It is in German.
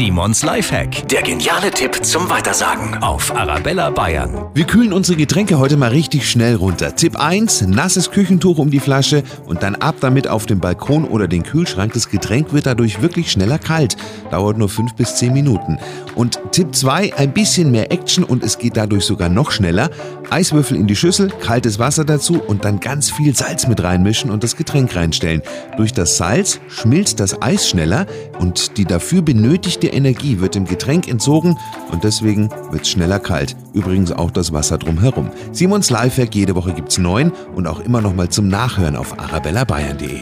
Simons Lifehack. Der geniale Tipp zum Weitersagen auf Arabella Bayern. Wir kühlen unsere Getränke heute mal richtig schnell runter. Tipp 1, nasses Küchentuch um die Flasche und dann ab damit auf den Balkon oder den Kühlschrank. Das Getränk wird dadurch wirklich schneller kalt. Dauert nur 5 bis 10 Minuten. Und Tipp 2, ein bisschen mehr Action und es geht dadurch sogar noch schneller. Eiswürfel in die Schüssel, kaltes Wasser dazu und dann ganz viel Salz mit reinmischen und das Getränk reinstellen. Durch das Salz schmilzt das Eis schneller und die dafür benötigte Energie wird dem Getränk entzogen und deswegen wird es schneller kalt. Übrigens auch das Wasser drumherum. Simons Lifehack, jede Woche gibt's neun und auch immer noch mal zum Nachhören auf arabellabayern.de.